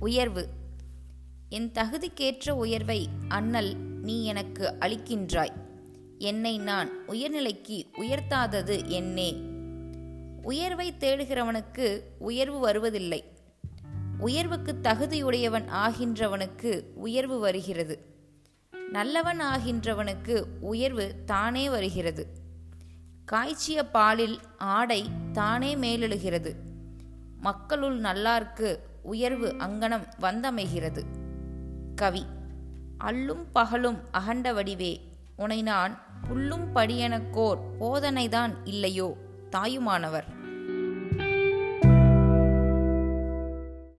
உயர்வு. என் தகுதிக்கேற்ற உயர்வை அண்ணல் நீ எனக்கு அளிக்கின்றாய். என்னை நான் உயர்நிலைக்கு உயர்த்தாதது என்னே. உயர்வை தேடுகிறவனுக்கு உயர்வு வருவதில்லை. உயர்வுக்கு தகுதியுடையவன் ஆகின்றவனுக்கு உயர்வு வருகிறது. நல்லவன் ஆகின்றவனுக்கு உயர்வு தானே வருகிறது. காய்ச்சிய பாலில் ஆடை தானே மேலெழுகிறது. மக்களுள் நல்லார்க்கு உயர்வு அங்கனம் வந்தமைகிறது. கவி அல்லும் பகலும் அகண்ட வடிவே உனை நான் புல்லும் படியெனக்கோர் போதனைதான் இல்லையோ தாயுமானவர்.